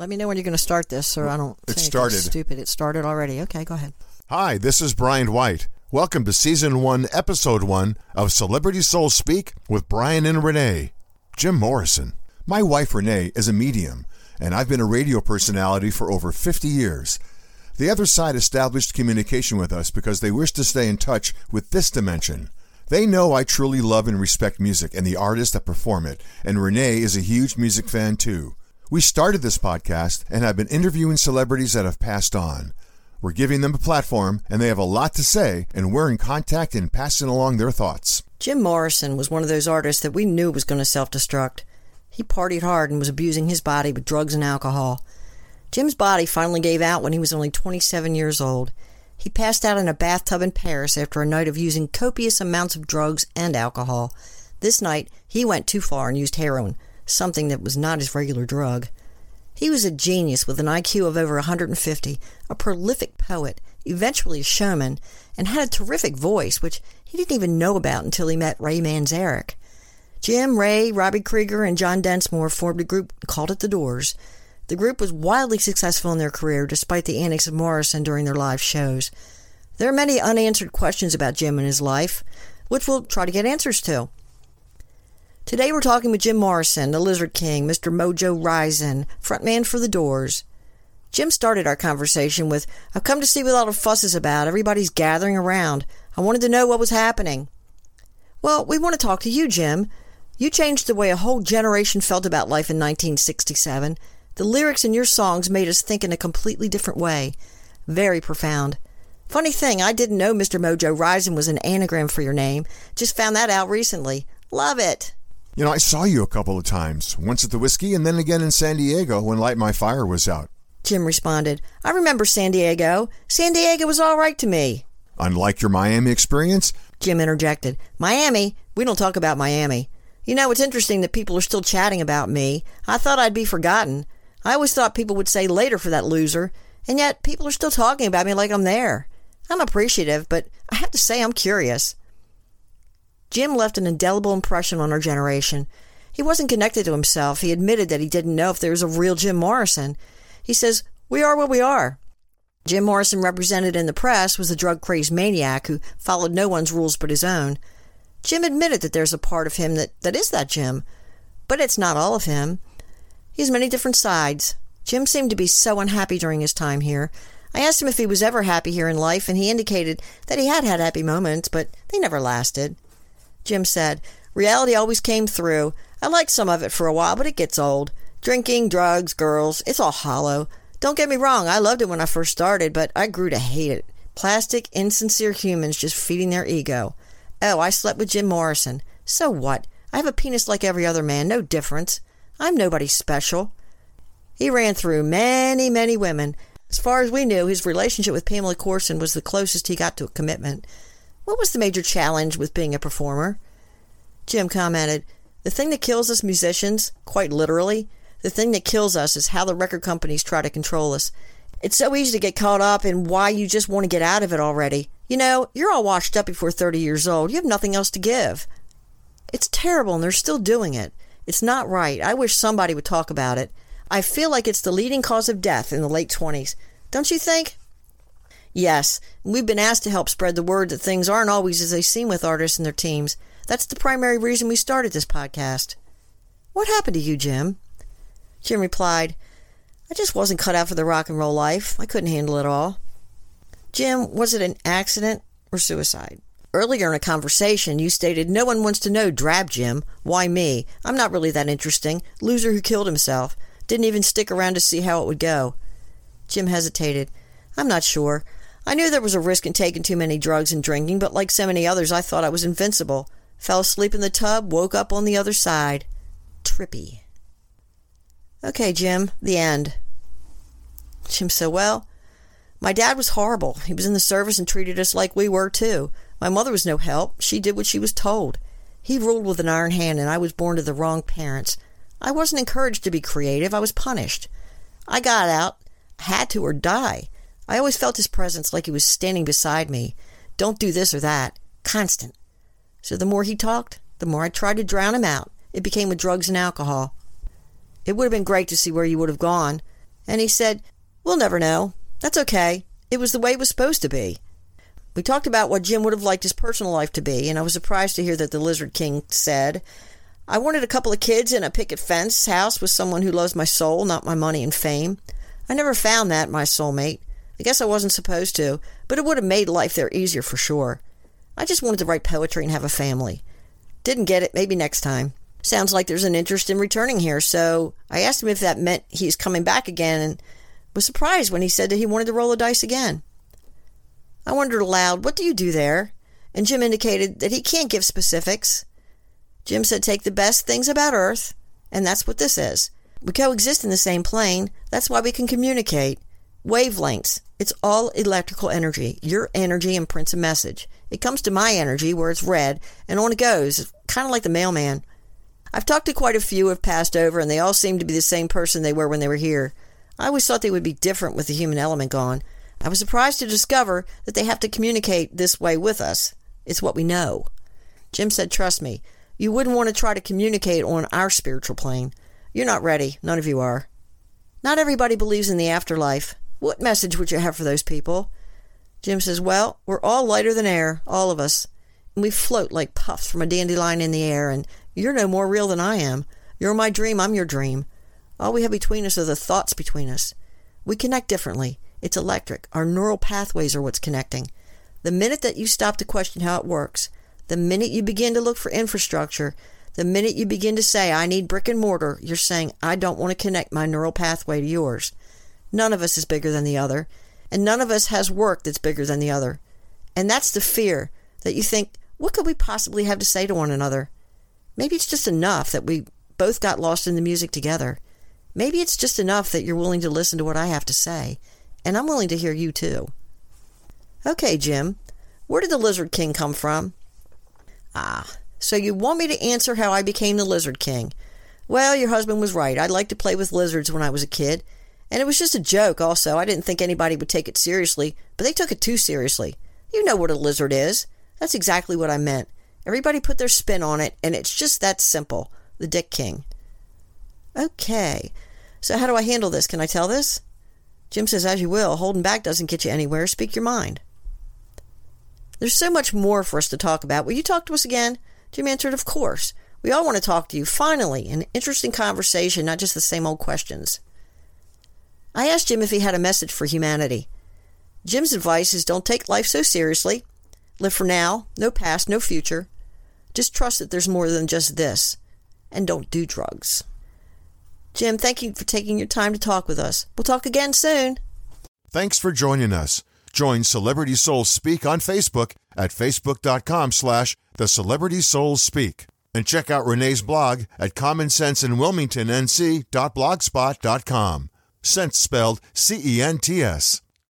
Let me know when you're going to start this, so I don't. It say started. Stupid. It started already. Okay, go ahead. Hi, this is Brian White. Welcome to Season 1, Episode 1 of Celebrity Soul Speak with Brian and Renee. Jim Morrison. My wife Renee is a medium, and I've been a radio personality for over 50 years. The other side established communication with us because they wish to stay in touch with this dimension. They know I truly love and respect music and the artists that perform it, and Renee is a huge music fan too. We started this podcast and have been interviewing celebrities that have passed on. We're giving them a platform, and they have a lot to say, and we're in contact and passing along their thoughts. Jim Morrison was one of those artists that we knew was going to self destruct. He partied hard and was abusing his body with drugs and alcohol. Jim's body finally gave out when he was only 27 years old. He passed out in a bathtub in Paris after a night of using copious amounts of drugs and alcohol. This night, he went too far and used heroin, something that was not his regular drug. He was a genius with an IQ of over 150, a prolific poet, eventually a showman, and had a terrific voice, which he didn't even know about until he met Ray Manzarek. Jim, Ray, Robbie Krieger, and John Densmore formed a group called it The Doors. The group was wildly successful in their career despite the antics of Morrison during their live shows. There are many unanswered questions about Jim and his life, which we'll try to get answers to. Today we're talking with Jim Morrison, the Lizard King, Mr. Mojo Risin, frontman for The Doors. Jim started our conversation with, I've come to see what all the fuss is about. Everybody's gathering around. I wanted to know what was happening. Well, we want to talk to you, Jim. You changed the way a whole generation felt about life in 1967. The lyrics in your songs made us think in a completely different way. Very profound. Funny thing, I didn't know Mr. Mojo Risin was an anagram for your name. Just found that out recently. Love it. You know, I saw you a couple of times, once at the Whisky and then again in San Diego when Light My Fire was out. Jim responded, I remember San Diego. San Diego was all right to me. Unlike your Miami experience, Jim interjected, Miami? We don't talk about Miami. You know, it's interesting that people are still chatting about me. I thought I'd be forgotten. I always thought people would say later for that loser, and yet people are still talking about me like I'm there. I'm appreciative, but I have to say I'm curious. Jim left an indelible impression on our generation. He wasn't connected to himself. He admitted that he didn't know if there was a real Jim Morrison. He says, We are what we are. Jim Morrison, represented in the press, was a drug crazed maniac who followed no one's rules but his own. Jim admitted that there's a part of him that, that is that Jim, but it's not all of him. He has many different sides. Jim seemed to be so unhappy during his time here. I asked him if he was ever happy here in life, and he indicated that he had had happy moments, but they never lasted. Jim said, Reality always came through. I liked some of it for a while, but it gets old. Drinking, drugs, girls, it's all hollow. Don't get me wrong, I loved it when I first started, but I grew to hate it. Plastic, insincere humans just feeding their ego. Oh, I slept with Jim Morrison. So what? I have a penis like every other man, no difference. I'm nobody special. He ran through many, many women. As far as we knew, his relationship with Pamela Courson was the closest he got to a commitment. What was the major challenge with being a performer? Jim commented, The thing that kills us musicians, quite literally, the thing that kills us is how the record companies try to control us. It's so easy to get caught up in why you just want to get out of it already. You know, you're all washed up before 30 years old. You have nothing else to give. It's terrible, and they're still doing it. It's not right. I wish somebody would talk about it. I feel like it's the leading cause of death in the late 20s. Don't you think? Yes, we've been asked to help spread the word that things aren't always as they seem with artists and their teams. That's the primary reason we started this podcast. What happened to you, Jim? Jim replied, I just wasn't cut out for the rock and roll life. I couldn't handle it all. Jim, was it an accident or suicide? Earlier in a conversation, you stated, No one wants to know Drab Jim. Why me? I'm not really that interesting. Loser who killed himself. Didn't even stick around to see how it would go. Jim hesitated. I'm not sure. I knew there was a risk in taking too many drugs and drinking, but like so many others, I thought I was invincible. Fell asleep in the tub, woke up on the other side. Trippy. Okay, Jim, the end. Jim said, Well, my dad was horrible. He was in the service and treated us like we were, too. My mother was no help. She did what she was told. He ruled with an iron hand, and I was born to the wrong parents. I wasn't encouraged to be creative. I was punished. I got out, had to or die. I always felt his presence like he was standing beside me. Don't do this or that. Constant. So the more he talked, the more I tried to drown him out. It became with drugs and alcohol. It would have been great to see where you would have gone. And he said, We'll never know. That's okay. It was the way it was supposed to be. We talked about what Jim would have liked his personal life to be, and I was surprised to hear that the Lizard King said, I wanted a couple of kids in a picket fence house with someone who loves my soul, not my money and fame. I never found that my soulmate. I guess I wasn't supposed to, but it would have made life there easier for sure. I just wanted to write poetry and have a family. Didn't get it, maybe next time. Sounds like there's an interest in returning here, so I asked him if that meant he's coming back again and was surprised when he said that he wanted to roll the dice again. I wondered aloud, What do you do there? And Jim indicated that he can't give specifics. Jim said, Take the best things about Earth, and that's what this is. We coexist in the same plane. That's why we can communicate. Wavelengths. It's all electrical energy. Your energy imprints a message. It comes to my energy where it's read, and on it goes, kind of like the mailman. I've talked to quite a few who have passed over, and they all seem to be the same person they were when they were here. I always thought they would be different with the human element gone. I was surprised to discover that they have to communicate this way with us. It's what we know. Jim said, Trust me, you wouldn't want to try to communicate on our spiritual plane. You're not ready. None of you are. Not everybody believes in the afterlife. What message would you have for those people? Jim says, Well, we're all lighter than air, all of us. And we float like puffs from a dandelion in the air, and you're no more real than I am. You're my dream, I'm your dream. All we have between us are the thoughts between us. We connect differently. It's electric. Our neural pathways are what's connecting. The minute that you stop to question how it works, the minute you begin to look for infrastructure, the minute you begin to say, I need brick and mortar, you're saying, I don't want to connect my neural pathway to yours. None of us is bigger than the other, and none of us has work that's bigger than the other. And that's the fear that you think, what could we possibly have to say to one another? Maybe it's just enough that we both got lost in the music together. Maybe it's just enough that you're willing to listen to what I have to say, and I'm willing to hear you too. Okay, Jim, where did the Lizard King come from? Ah, so you want me to answer how I became the Lizard King? Well, your husband was right. I liked to play with lizards when I was a kid. And it was just a joke, also. I didn't think anybody would take it seriously, but they took it too seriously. You know what a lizard is. That's exactly what I meant. Everybody put their spin on it, and it's just that simple. The Dick King. Okay. So, how do I handle this? Can I tell this? Jim says, as you will. Holding back doesn't get you anywhere. Speak your mind. There's so much more for us to talk about. Will you talk to us again? Jim answered, Of course. We all want to talk to you. Finally, an interesting conversation, not just the same old questions. I asked Jim if he had a message for humanity. Jim's advice is don't take life so seriously. Live for now, no past, no future. Just trust that there's more than just this. And don't do drugs. Jim, thank you for taking your time to talk with us. We'll talk again soon. Thanks for joining us. Join Celebrity Souls Speak on Facebook at facebook.com slash the Celebrity Souls Speak. And check out Renee's blog at commoncentsinwilmingtonnc.blogspot.com. Cents spelled C-E-N-T-S.